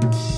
Bye.